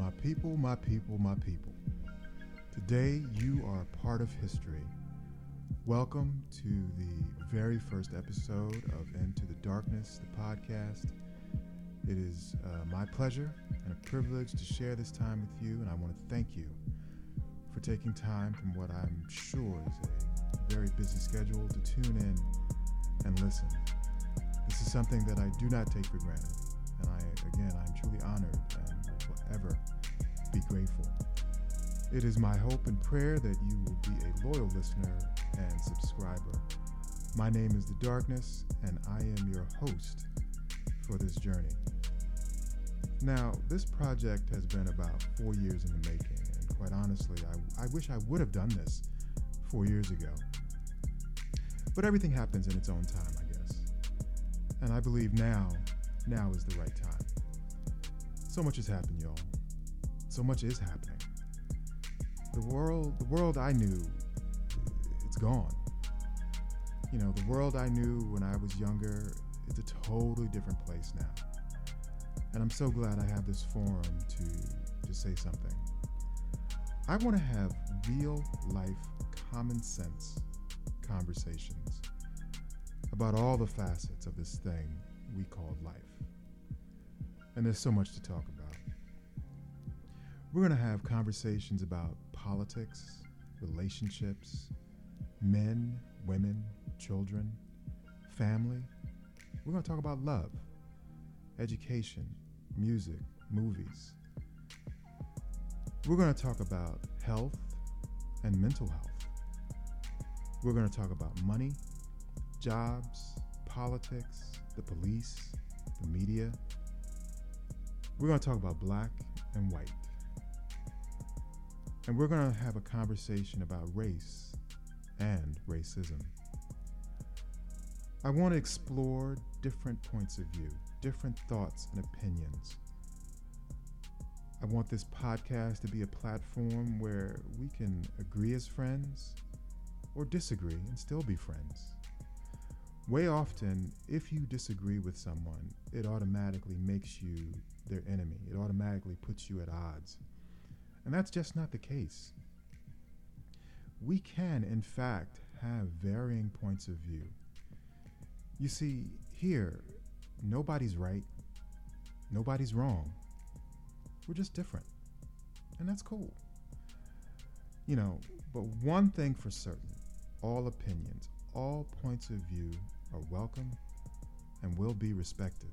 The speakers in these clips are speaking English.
My people, my people, my people. Today you are a part of history. Welcome to the very first episode of Into the Darkness, the podcast. It is uh, my pleasure and a privilege to share this time with you, and I want to thank you for taking time from what I'm sure is a very busy schedule to tune in and listen. This is something that I do not take for granted, and I, again, I'm truly honored will ever be grateful. It is my hope and prayer that you will be a loyal listener and subscriber. My name is The Darkness, and I am your host for this journey. Now, this project has been about four years in the making, and quite honestly, I, I wish I would have done this four years ago. But everything happens in its own time, I guess. And I believe now, now is the right time. So much has happened, y'all. So much is happening. The world, the world I knew, it's gone. You know, the world I knew when I was younger, it's a totally different place now. And I'm so glad I have this forum to, to say something. I want to have real life, common sense conversations about all the facets of this thing we call life. And there's so much to talk about. We're going to have conversations about politics, relationships, men, women, children, family. We're going to talk about love, education, music, movies. We're going to talk about health and mental health. We're going to talk about money, jobs, politics, the police, the media. We're going to talk about black and white. And we're going to have a conversation about race and racism. I want to explore different points of view, different thoughts and opinions. I want this podcast to be a platform where we can agree as friends or disagree and still be friends. Way often, if you disagree with someone, it automatically makes you their enemy. It automatically puts you at odds. And that's just not the case. We can, in fact, have varying points of view. You see, here, nobody's right, nobody's wrong. We're just different. And that's cool. You know, but one thing for certain all opinions, all points of view are welcome and will be respected.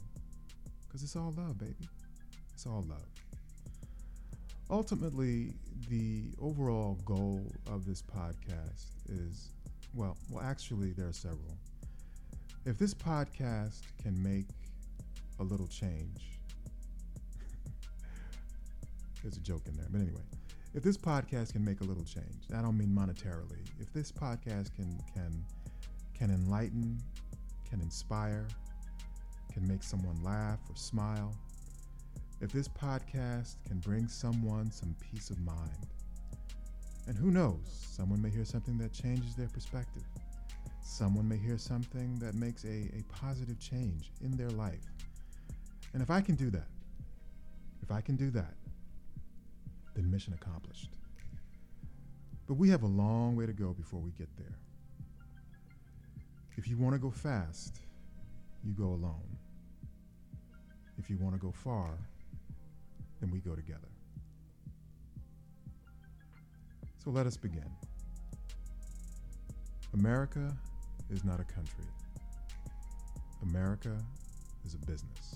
Because it's all love, baby. It's all love. Ultimately, the overall goal of this podcast is well, well, actually, there are several. If this podcast can make a little change, there's a joke in there, but anyway, if this podcast can make a little change, I don't mean monetarily. If this podcast can can can enlighten, can inspire, can make someone laugh or smile, if this podcast can bring someone some peace of mind, and who knows, someone may hear something that changes their perspective. Someone may hear something that makes a, a positive change in their life. And if I can do that, if I can do that, then mission accomplished. But we have a long way to go before we get there. If you want to go fast, you go alone. If you want to go far, then we go together. So let us begin. America is not a country. America is a business.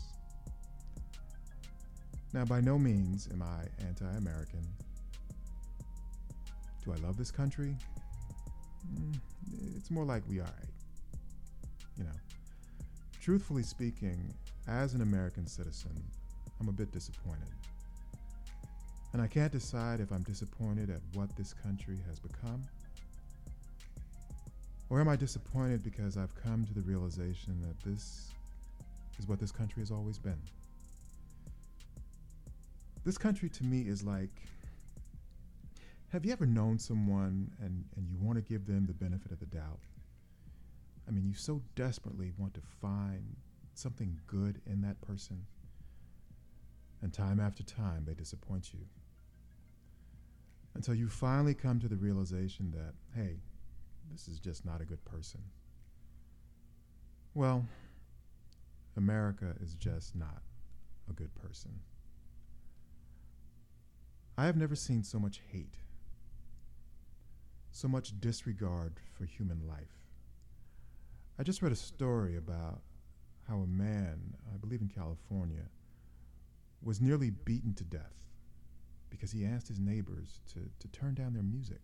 Now, by no means am I anti American. Do I love this country? Mm, it's more like we are. You know, truthfully speaking, as an American citizen, I'm a bit disappointed. And I can't decide if I'm disappointed at what this country has become, or am I disappointed because I've come to the realization that this is what this country has always been. This country to me is like have you ever known someone and, and you want to give them the benefit of the doubt? I mean, you so desperately want to find something good in that person. And time after time, they disappoint you. Until you finally come to the realization that, hey, this is just not a good person. Well, America is just not a good person. I have never seen so much hate, so much disregard for human life. I just read a story about how a man, I believe in California, was nearly beaten to death because he asked his neighbors to, to turn down their music.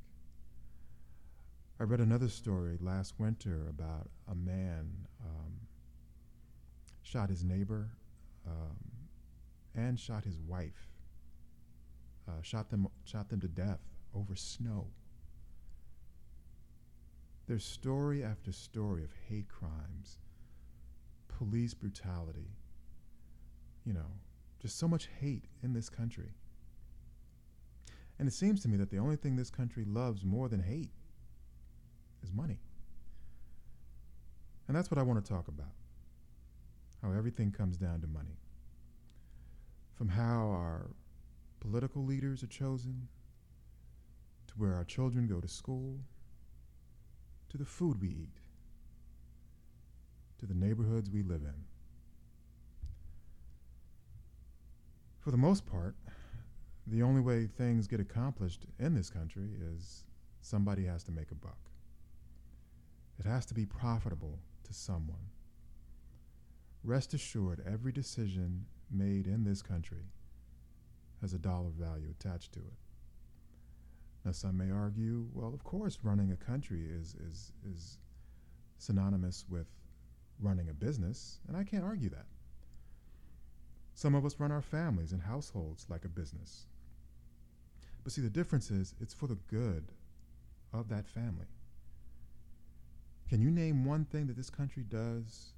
I read another story last winter about a man um, shot his neighbor um, and shot his wife, uh, shot them shot them to death over snow. There's story after story of hate crimes, police brutality. You know, just so much hate in this country. And it seems to me that the only thing this country loves more than hate is money. And that's what I want to talk about how everything comes down to money. From how our political leaders are chosen, to where our children go to school, to the food we eat, to the neighborhoods we live in. For the most part, the only way things get accomplished in this country is somebody has to make a buck. It has to be profitable to someone. Rest assured, every decision made in this country has a dollar value attached to it. Now, some may argue, well, of course, running a country is, is, is synonymous with running a business, and I can't argue that. Some of us run our families and households like a business. But see, the difference is it's for the good of that family. Can you name one thing that this country does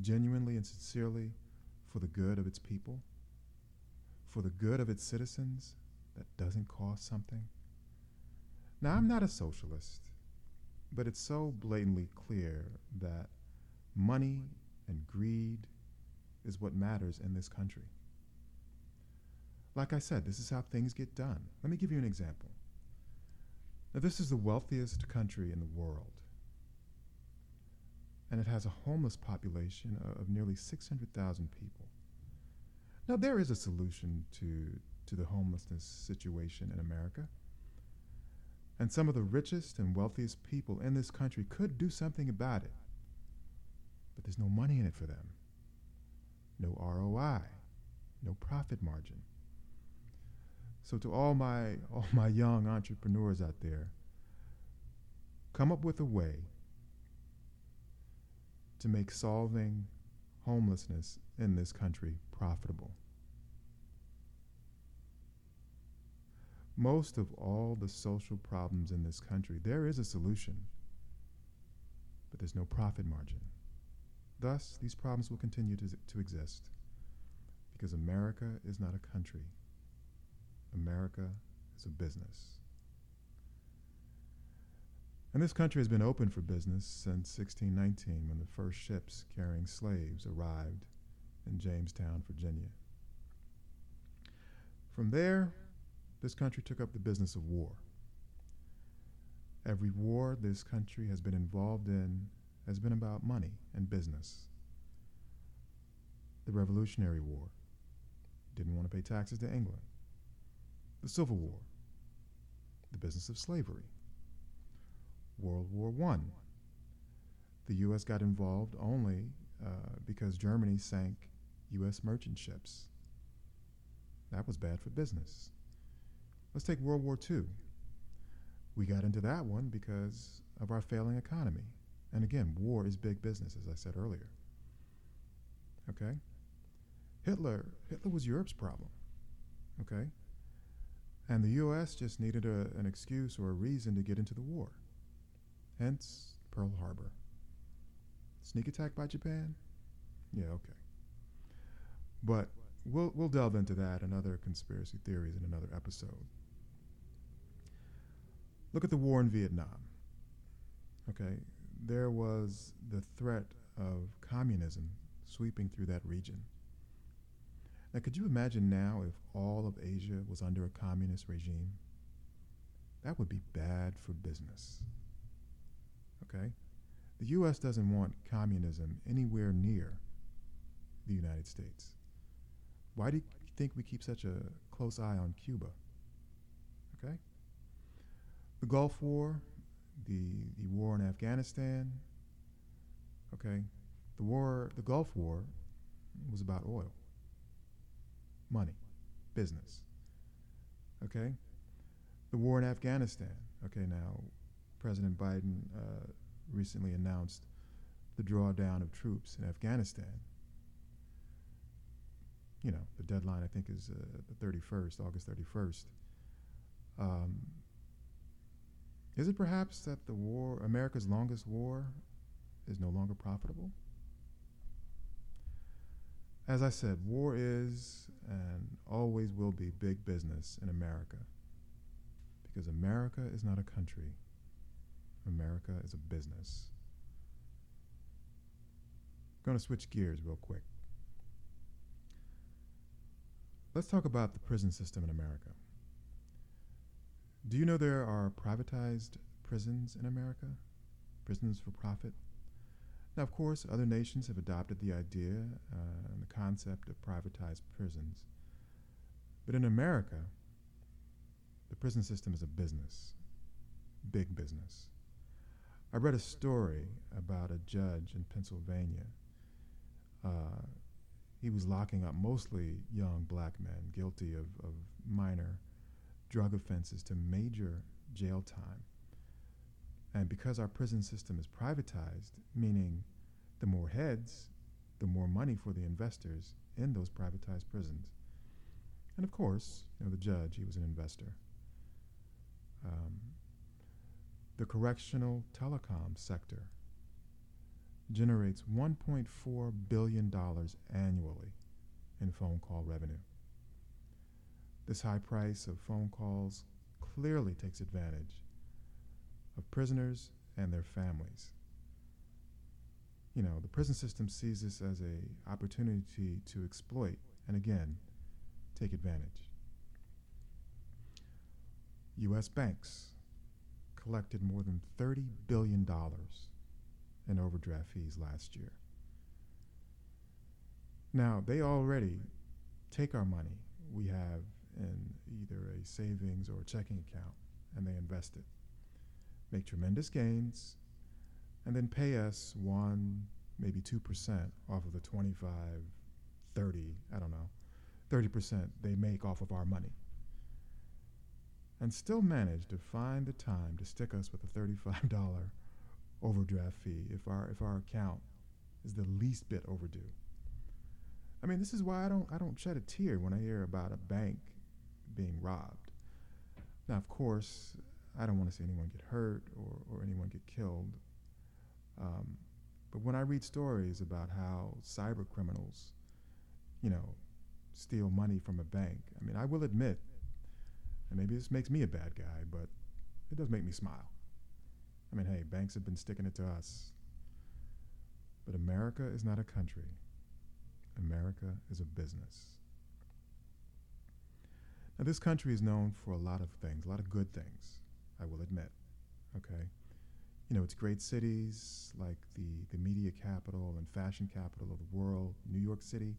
genuinely and sincerely for the good of its people? For the good of its citizens that doesn't cost something? Now, I'm not a socialist, but it's so blatantly clear that money and greed is what matters in this country. Like I said, this is how things get done. Let me give you an example. Now, this is the wealthiest country in the world, and it has a homeless population of nearly 600,000 people. Now, there is a solution to, to the homelessness situation in America. And some of the richest and wealthiest people in this country could do something about it. But there's no money in it for them no ROI, no profit margin. So to all my all my young entrepreneurs out there, come up with a way to make solving homelessness in this country profitable. Most of all the social problems in this country, there is a solution, but there's no profit margin. Thus, these problems will continue to, to exist because America is not a country. America is a business. And this country has been open for business since 1619 when the first ships carrying slaves arrived in Jamestown, Virginia. From there, this country took up the business of war. Every war this country has been involved in has been about money and business. The Revolutionary War didn't want to pay taxes to England. The Civil War, the business of slavery. World War I, the U.S. got involved only uh, because Germany sank U.S. merchant ships. That was bad for business. Let's take World War II. We got into that one because of our failing economy. And again, war is big business, as I said earlier. Okay? Hitler, Hitler was Europe's problem. Okay? And the U.S. just needed a, an excuse or a reason to get into the war. Hence, Pearl Harbor. Sneak attack by Japan? Yeah, okay. But we'll, we'll delve into that and other conspiracy theories in another episode. Look at the war in Vietnam. Okay, there was the threat of communism sweeping through that region. Now, could you imagine now if all of Asia was under a communist regime? That would be bad for business. Okay? The U.S. doesn't want communism anywhere near the United States. Why do you think we keep such a close eye on Cuba? Okay? The Gulf War, the, the war in Afghanistan, okay? The war, the Gulf War was about oil, money, business. Okay? The war in Afghanistan. Okay, now President Biden uh, recently announced the drawdown of troops in Afghanistan. You know, the deadline I think is uh, the 31st, August 31st. Um, is it perhaps that the war, America's longest war, is no longer profitable? As I said, war is and always will be big business in America because America is not a country. America is a business. I'm going to switch gears real quick. Let's talk about the prison system in America. Do you know there are privatized prisons in America? Prisons for profit? Now, of course, other nations have adopted the idea uh, and the concept of privatized prisons. But in America, the prison system is a business, big business. I read a story about a judge in Pennsylvania. Uh, he was locking up mostly young black men guilty of, of minor drug offenses to major jail time. And because our prison system is privatized, meaning the more heads, the more money for the investors in those privatized prisons. And of course, you know, the judge, he was an investor. Um, the correctional telecom sector generates $1.4 billion annually in phone call revenue. This high price of phone calls clearly takes advantage of prisoners and their families. You know, the prison system sees this as an opportunity to exploit and again, take advantage. US banks collected more than $30 billion in overdraft fees last year. Now, they already take our money we have in either a savings or a checking account and they invest it make tremendous gains, and then pay us one, maybe 2% off of the 25, 30, I don't know, 30% they make off of our money. And still manage to find the time to stick us with a $35 overdraft fee if our, if our account is the least bit overdue. I mean, this is why I don't, I don't shed a tear when I hear about a bank being robbed. Now, of course, I don't want to see anyone get hurt or, or anyone get killed. Um, but when I read stories about how cyber criminals, you know, steal money from a bank, I mean, I will admit, and maybe this makes me a bad guy, but it does make me smile. I mean, hey, banks have been sticking it to us. But America is not a country. America is a business. Now, this country is known for a lot of things, a lot of good things. I will admit. Okay? You know, it's great cities like the, the media capital and fashion capital of the world, New York City.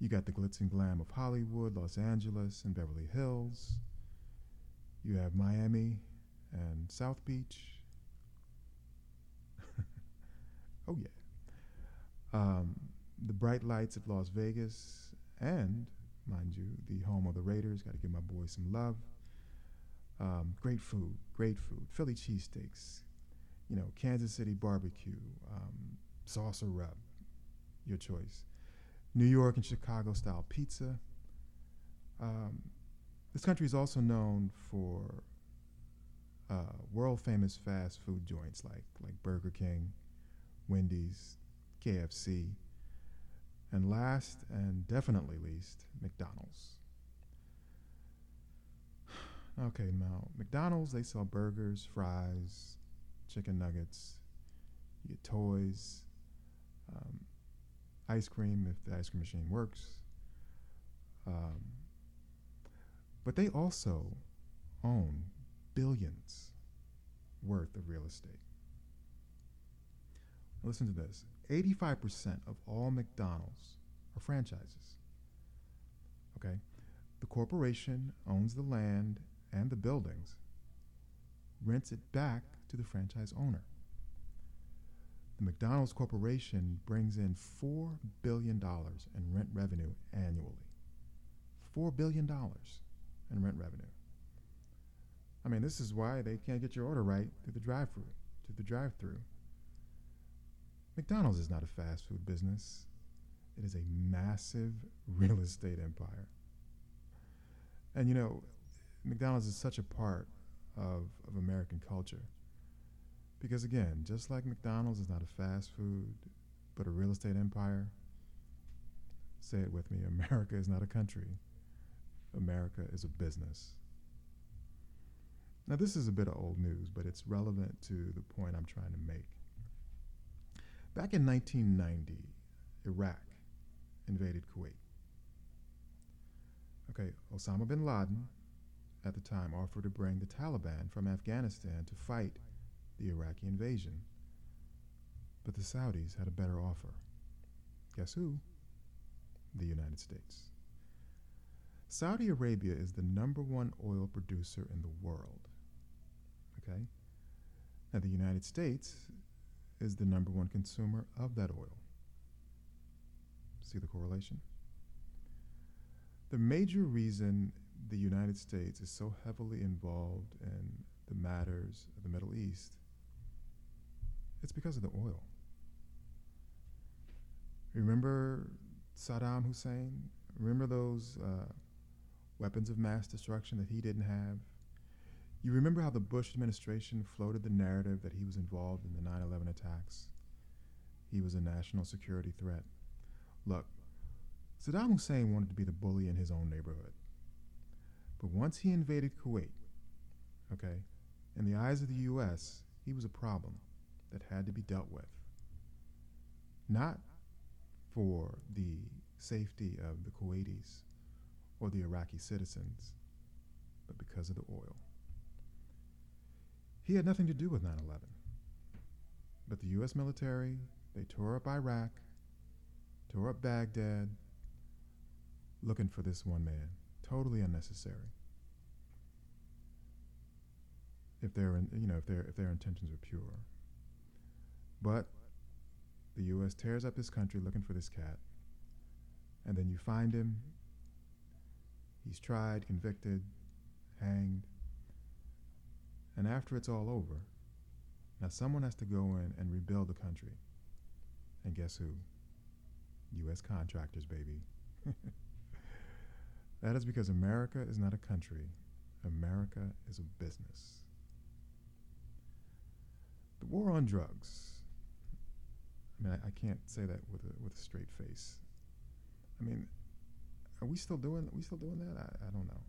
You got the glitz and glam of Hollywood, Los Angeles, and Beverly Hills. You have Miami and South Beach. oh, yeah. Um, the bright lights of Las Vegas, and, mind you, the home of the Raiders. Got to give my boys some love. Um, great food, great food. Philly cheesesteaks, you know, Kansas City barbecue, um, salsa rub, your choice. New York and Chicago style pizza. Um, this country is also known for uh, world famous fast food joints like like Burger King, Wendy's, KFC, and last and definitely least, McDonald's. Okay, now McDonald's they sell burgers, fries, chicken nuggets, you get toys, um, ice cream if the ice cream machine works. Um, but they also own billions worth of real estate. Listen to this 85% of all McDonald's are franchises. Okay? The corporation owns the land and the buildings, rents it back to the franchise owner. The McDonald's Corporation brings in $4 billion in rent revenue annually. $4 billion in rent revenue. I mean, this is why they can't get your order right through the drive-through, to the drive-through. McDonald's is not a fast food business. It is a massive real estate empire. And you know, McDonald's is such a part of, of American culture. Because again, just like McDonald's is not a fast food, but a real estate empire, say it with me America is not a country, America is a business. Now, this is a bit of old news, but it's relevant to the point I'm trying to make. Back in 1990, Iraq invaded Kuwait. Okay, Osama bin Laden at the time offered to bring the Taliban from Afghanistan to fight the Iraqi invasion. But the Saudis had a better offer. Guess who? The United States. Saudi Arabia is the number one oil producer in the world. Okay? Now, the United States is the number one consumer of that oil. See the correlation? The major reason the United States is so heavily involved in the matters of the Middle East, it's because of the oil. Remember Saddam Hussein? Remember those uh, weapons of mass destruction that he didn't have? You remember how the Bush administration floated the narrative that he was involved in the 9 11 attacks? He was a national security threat. Look, Saddam Hussein wanted to be the bully in his own neighborhood. But once he invaded Kuwait, okay, in the eyes of the U.S., he was a problem that had to be dealt with. Not for the safety of the Kuwaitis or the Iraqi citizens, but because of the oil. He had nothing to do with 9 11. But the U.S. military, they tore up Iraq, tore up Baghdad, looking for this one man. Totally unnecessary. If their, you know, if their, if their intentions are pure. But the U.S. tears up this country looking for this cat. And then you find him. He's tried, convicted, hanged. And after it's all over, now someone has to go in and rebuild the country. And guess who? U.S. contractors, baby. that is because America is not a country, America is a business. The war on drugs. I mean, I, I can't say that with a, with a straight face. I mean, are we still doing? Are we still doing that? I, I don't know.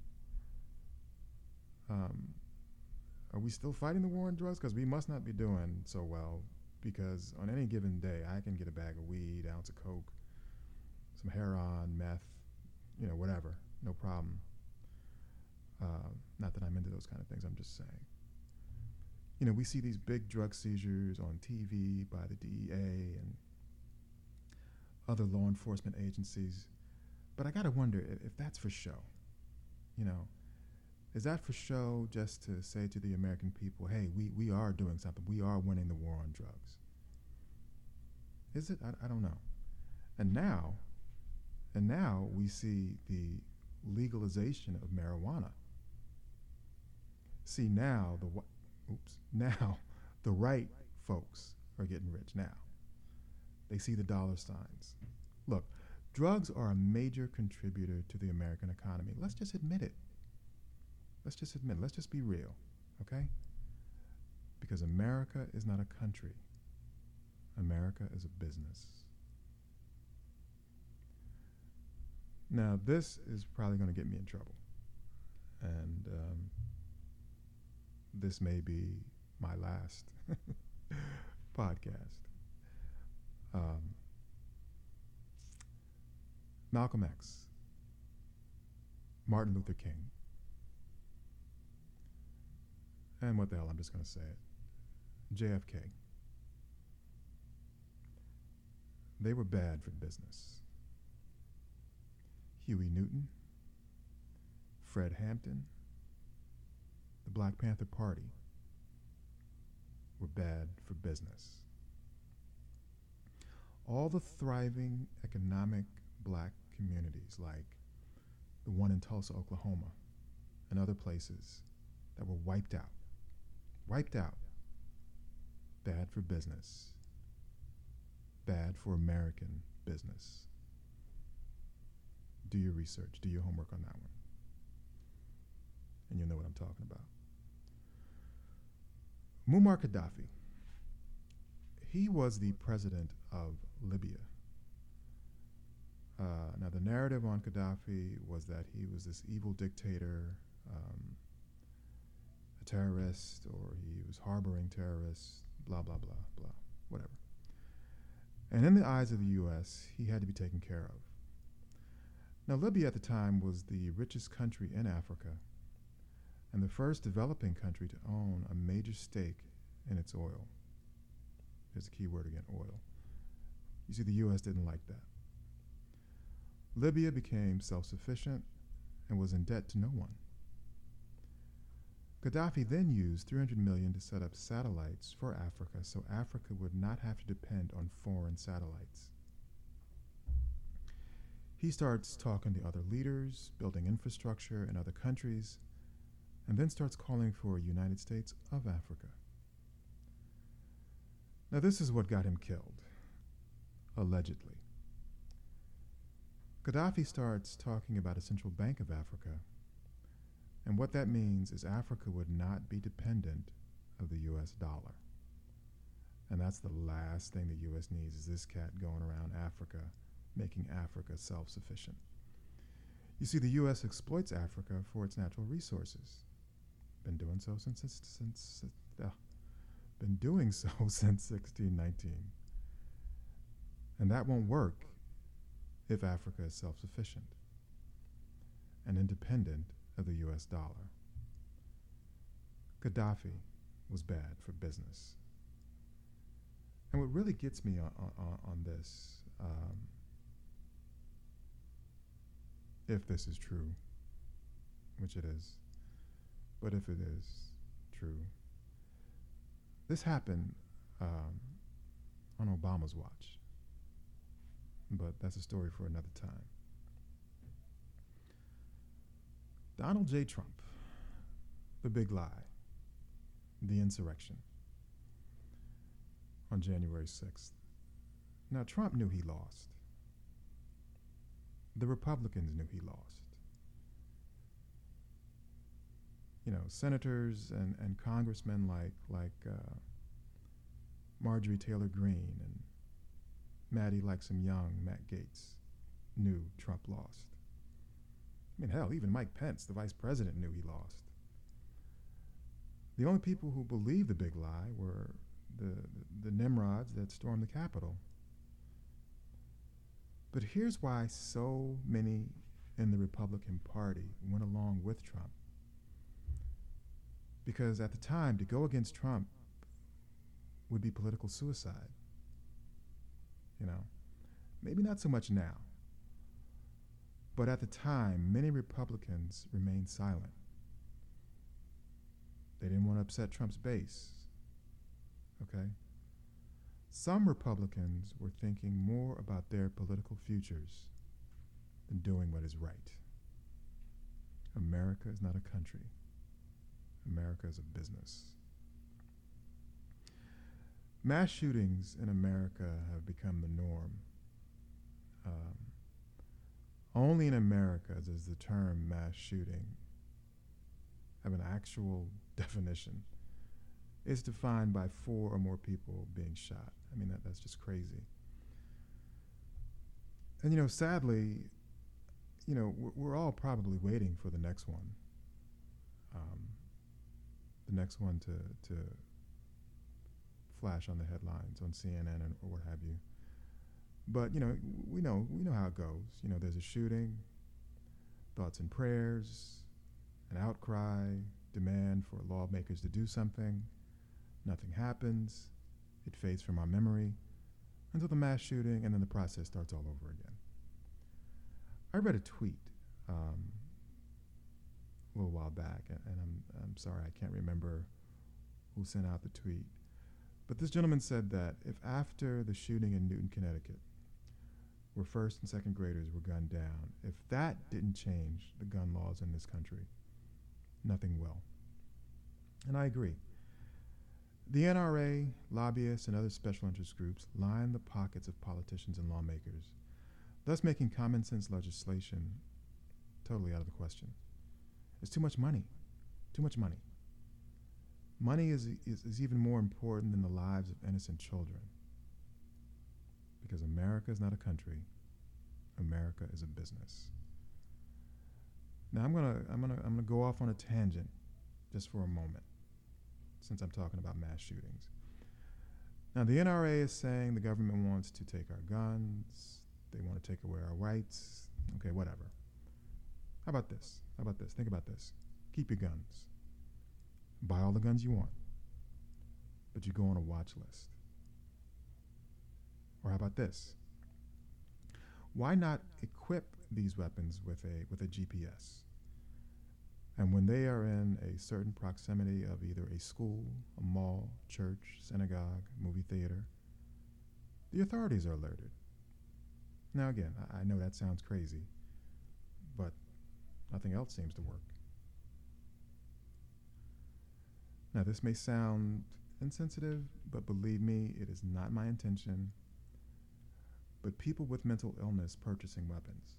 Um, are we still fighting the war on drugs? Because we must not be doing so well. Because on any given day, I can get a bag of weed, ounce of coke, some heroin, meth, you know, whatever, no problem. Uh, not that I'm into those kind of things. I'm just saying. You know, we see these big drug seizures on TV by the DEA and other law enforcement agencies, but I gotta wonder if, if that's for show. You know, is that for show just to say to the American people, hey, we, we are doing something. We are winning the war on drugs? Is it? I, I don't know. And now, and now we see the legalization of marijuana. See now the oops now the right folks are getting rich now. They see the dollar signs. Look, drugs are a major contributor to the American economy. Let's just admit it. Let's just admit, let's just be real, okay? Because America is not a country, America is a business. Now, this is probably going to get me in trouble. And um, this may be my last podcast. Um, Malcolm X, Martin Luther King, and what the hell, I'm just going to say it JFK. They were bad for business. Huey Newton, Fred Hampton, the Black Panther Party were bad for business. All the thriving economic black communities, like the one in Tulsa, Oklahoma, and other places that were wiped out, wiped out, bad for business, bad for American business. Do your research, do your homework on that one. And you'll know what I'm talking about. Muammar Gaddafi, he was the president of Libya. Uh, now, the narrative on Gaddafi was that he was this evil dictator, um, a terrorist, or he was harboring terrorists, blah, blah, blah, blah, whatever. And in the eyes of the U.S., he had to be taken care of. Now, Libya at the time was the richest country in Africa and the first developing country to own a major stake in its oil. There's a key word again oil. You see, the U.S. didn't like that. Libya became self sufficient and was in debt to no one. Gaddafi then used 300 million to set up satellites for Africa so Africa would not have to depend on foreign satellites. He starts talking to other leaders, building infrastructure in other countries, and then starts calling for a United States of Africa. Now, this is what got him killed, allegedly. Gaddafi starts talking about a central bank of Africa, and what that means is Africa would not be dependent of the US dollar. And that's the last thing the US needs is this cat going around Africa, making Africa self sufficient. You see, the US exploits Africa for its natural resources. Been doing so since, since, since uh, been doing so since 1619. And that won't work if Africa is self sufficient and independent of the US dollar. Gaddafi was bad for business. And what really gets me on, on, on this, um, if this is true, which it is, but if it is true, this happened um, on Obama's watch. But that's a story for another time. Donald J. Trump, the big lie, the insurrection on January 6th. Now, Trump knew he lost. The Republicans knew he lost. you know, senators and, and congressmen like like uh, Marjorie Taylor Greene and Matty Lexham Young, Matt Gaetz, knew Trump lost. I mean, hell, even Mike Pence, the vice president, knew he lost. The only people who believed the big lie were the, the Nimrods that stormed the Capitol. But here's why so many in the Republican Party went along with Trump because at the time, to go against Trump would be political suicide. You know, maybe not so much now. But at the time, many Republicans remained silent. They didn't want to upset Trump's base. Okay? Some Republicans were thinking more about their political futures than doing what is right. America is not a country. America is a business. Mass shootings in America have become the norm. Um, only in America does the term mass shooting have an actual definition. It's defined by four or more people being shot. I mean, that, that's just crazy. And, you know, sadly, you know, we're, we're all probably waiting for the next one. Um, the next one to to flash on the headlines on CNN and, or what have you. But you know, we know we know how it goes. You know, there's a shooting, thoughts and prayers, an outcry, demand for lawmakers to do something. Nothing happens. It fades from our memory until the mass shooting, and then the process starts all over again. I read a tweet um, a little while back, and, and I'm, I'm sorry, I can't remember who sent out the tweet. But this gentleman said that if after the shooting in Newtown, Connecticut, where first and second graders were gunned down, if that didn't change the gun laws in this country, nothing will. And I agree. The NRA, lobbyists, and other special interest groups line the pockets of politicians and lawmakers, thus making common sense legislation totally out of the question. It's too much money. Too much money. Money is, is, is even more important than the lives of innocent children. Because America is not a country, America is a business. Now I'm gonna I'm gonna I'm gonna go off on a tangent just for a moment, since I'm talking about mass shootings. Now the NRA is saying the government wants to take our guns, they want to take away our rights. Okay, whatever. How about this? How about this? Think about this. Keep your guns. Buy all the guns you want, but you go on a watch list. Or how about this? Why not equip these weapons with a with a GPS? And when they are in a certain proximity of either a school, a mall, church, synagogue, movie theater, the authorities are alerted. Now, again, I, know that sounds crazy, but nothing else seems to work. Now, this may sound insensitive, but believe me, it is not my intention. But people with mental illness purchasing weapons.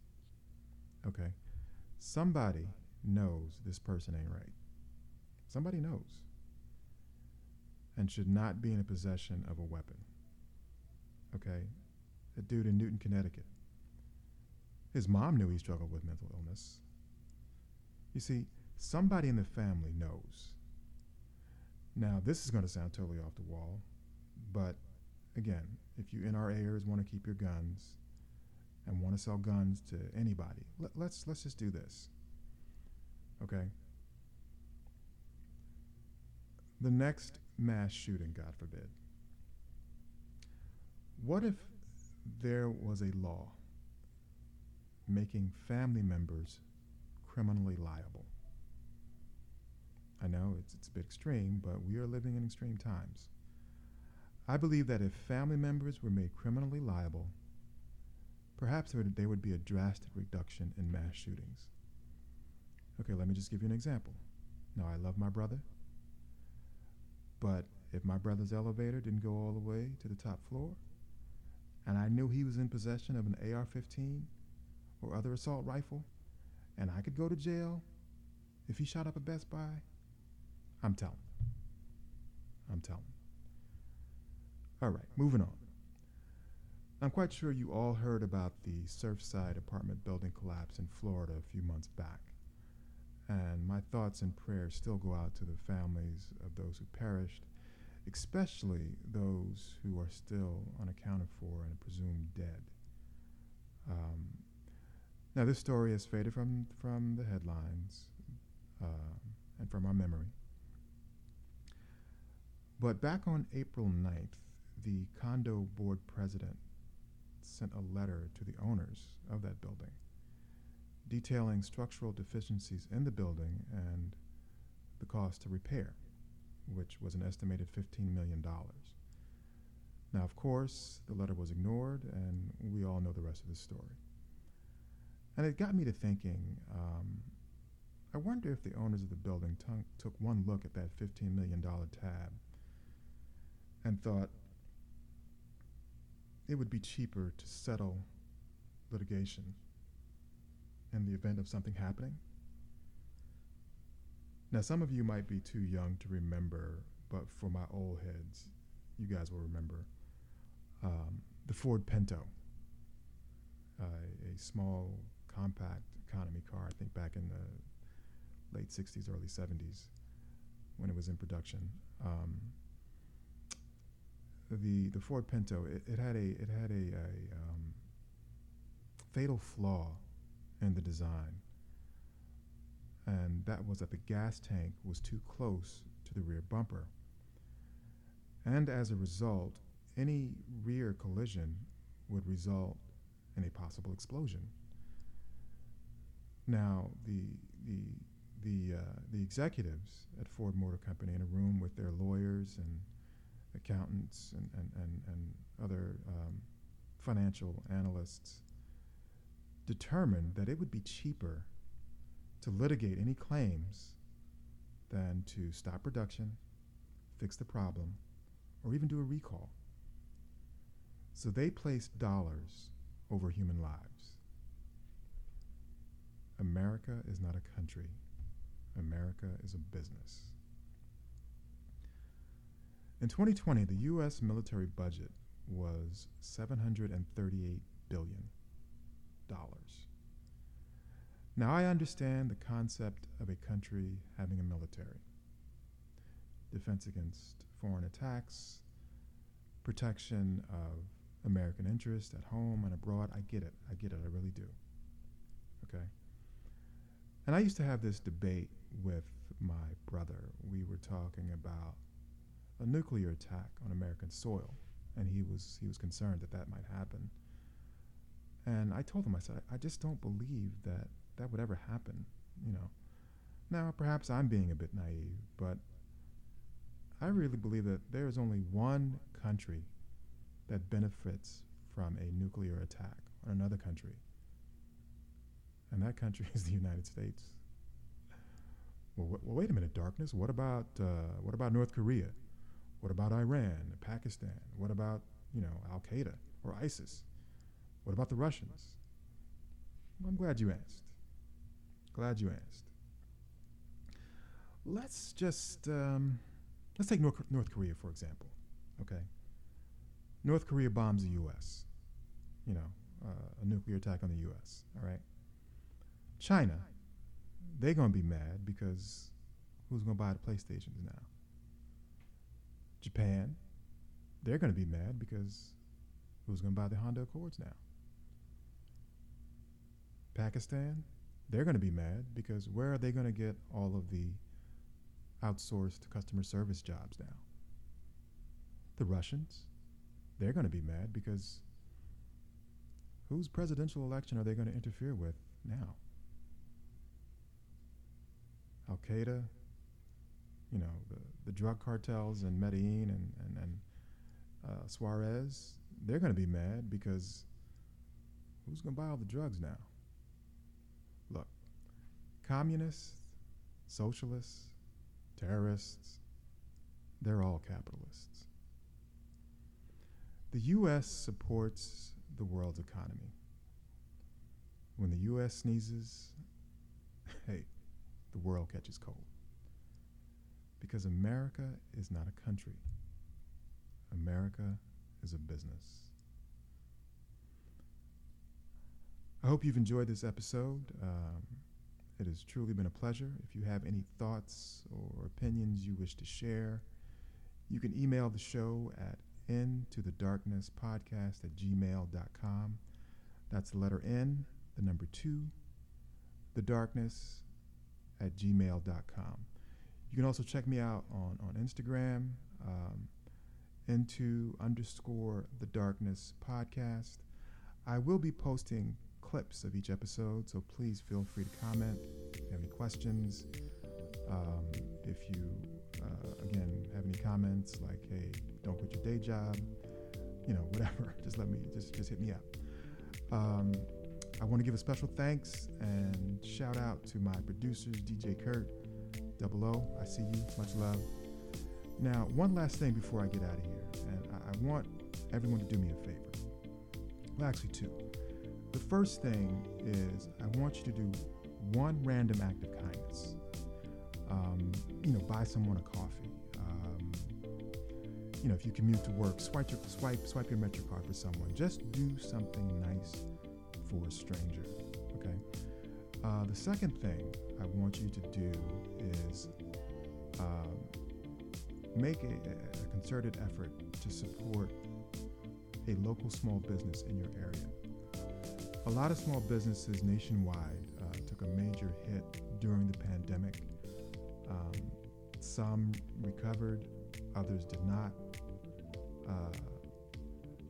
Okay? Somebody knows this person ain't right. Somebody knows. And should not be in possession of a weapon. Okay? A dude in Newtown, Connecticut. His mom knew he struggled with mental illness. You see, somebody in the family knows. Now, this is going to sound totally off the wall, but again, if you NRAers want to keep your guns and want to sell guns to anybody, let, let's let's just do this. Okay. The next mass shooting, God forbid. What if there was a law making family members criminally liable? I know it's, it's a bit extreme, but we are living in extreme times. I believe that if family members were made criminally liable, perhaps there would, there would be a drastic reduction in mass shootings. Okay, let me just give you an example. Now, I love my brother, but if my brother's elevator didn't go all the way to the top floor, and I knew he was in possession of an AR 15 or other assault rifle, and I could go to jail if he shot up a Best Buy, I'm telling. I'm telling. All right, moving on. I'm quite sure you all heard about the Surfside apartment building collapse in Florida a few months back. And my thoughts and prayers still go out to the families of those who perished, especially those who are still unaccounted for and presumed dead. Um, now, this story has faded from, from the headlines uh, and from our memory. But back on April 9th, the condo board president sent a letter to the owners of that building detailing structural deficiencies in the building and the cost to repair, which was an estimated $15 million. Now, of course, the letter was ignored, and we all know the rest of the story. And it got me to thinking um, I wonder if the owners of the building t- took one look at that $15 million tab and thought it would be cheaper to settle litigation in the event of something happening. Now, some of you might be too young to remember, but for my old heads, you guys will remember um, the Ford Pinto, uh, a small, compact economy car, I think back in the late 60s, early 70s, when it was in production. Um, the the Ford Pinto it, it had a it had a, a um, fatal flaw in the design. and that was that the gas tank was too close to the rear bumper. And as a result, any rear collision would result in a possible explosion. Now, the, the, the, uh, the executives at Ford Motor Company in a room with their lawyers and accountants and, and, and, and other um, financial analysts determined that it would be cheaper to litigate any claims than to stop production, fix the problem, or even do a recall. So they placed dollars over human lives. America is not a country. America is a business. In 2020, the U.S. military budget was 738 billion. Now I understand the concept of a country having a military. Defense against foreign attacks, protection of American interests at home and abroad. I get it. I get it. I really do. Okay. And I used to have this debate with my brother. We were talking about a nuclear attack on American soil, and he was he was concerned that that might happen. And I told him, I said, I just don't believe that that would ever happen. You know. Now, perhaps I'm being a bit naive, but I really believe that there is only one country that benefits from a nuclear attack on another country. And that country is the United States. Well, well wait a minute, darkness. What about uh, what about North Korea? What about Iran, Pakistan? What about you know Al Qaeda or ISIS? What about the Russians? Well, I'm glad you asked. Glad you asked. Let's just um, let's take North, North Korea for example. Okay. North Korea bombs the U.S. You know, uh, a nuclear attack on the U.S. All right. China, they're gonna be mad because who's gonna buy the PlayStations now? Japan, they're gonna be mad because who's gonna buy the Honda Accords now? Pakistan, they're gonna be mad because where are they gonna get all of the outsourced customer service jobs now? The Russians, they're going to be mad because whose presidential election are they going to interfere with now? Al Qaeda, you know, the, the drug cartels in Medellin and, and, and uh, Juárez, they're going to be mad because who's going to buy all the drugs now? Communists, socialists, terrorists, they're all capitalists. The U.S. supports the world's economy. When the U.S. sneezes, hey, the world catches cold. Because America is not a country, America is a business. I hope you've enjoyed this episode. Um, it has truly been a pleasure. If you have any thoughts or opinions you wish to share, you can email the show at into the darkness podcast at gmail.com. That's the letter N, the number two, the darkness at gmail.com. You can also check me out on, on Instagram, um, into underscore the darkness podcast. I will be posting clips of each episode, so please feel free to comment if you have any questions. Um, if you, uh, again, have any comments like, hey, don't quit your day job, you know, whatever. Just let me, just, just hit me up. Um, I want to give a special thanks and shout out to my producers, DJ Kurt, Double O. I see you. Much love. Now, one last thing before I get out of here, and I, I want everyone to do me a favor. Well, actually, two. The first thing is I want you to do one random act of kindness. Um, you know, buy someone a coffee you know, if you commute to work, swipe your swipe swipe your MetroCard for someone. Just do something nice for a stranger. Okay. Uh, the second thing I want you to do is um, make a, a, concerted effort to support a local small business in your area. A lot of small businesses nationwide uh, took a major hit during the pandemic some recovered, others did not. Uh,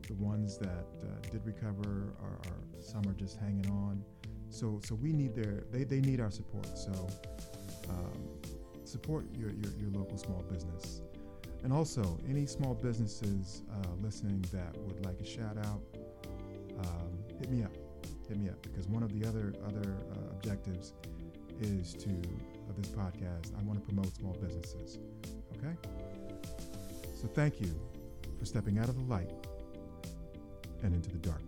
the ones that uh, did recover are, are, some are just hanging on. So so we need their they, they need our support. So um, support your, your, your local small business. And also, any small businesses uh, listening that would like a shout out, um, hit me up. Hit me up because one of the other other uh, objectives is to of this podcast. I want to promote small businesses. Okay. So thank you for stepping out of the light and into the dark.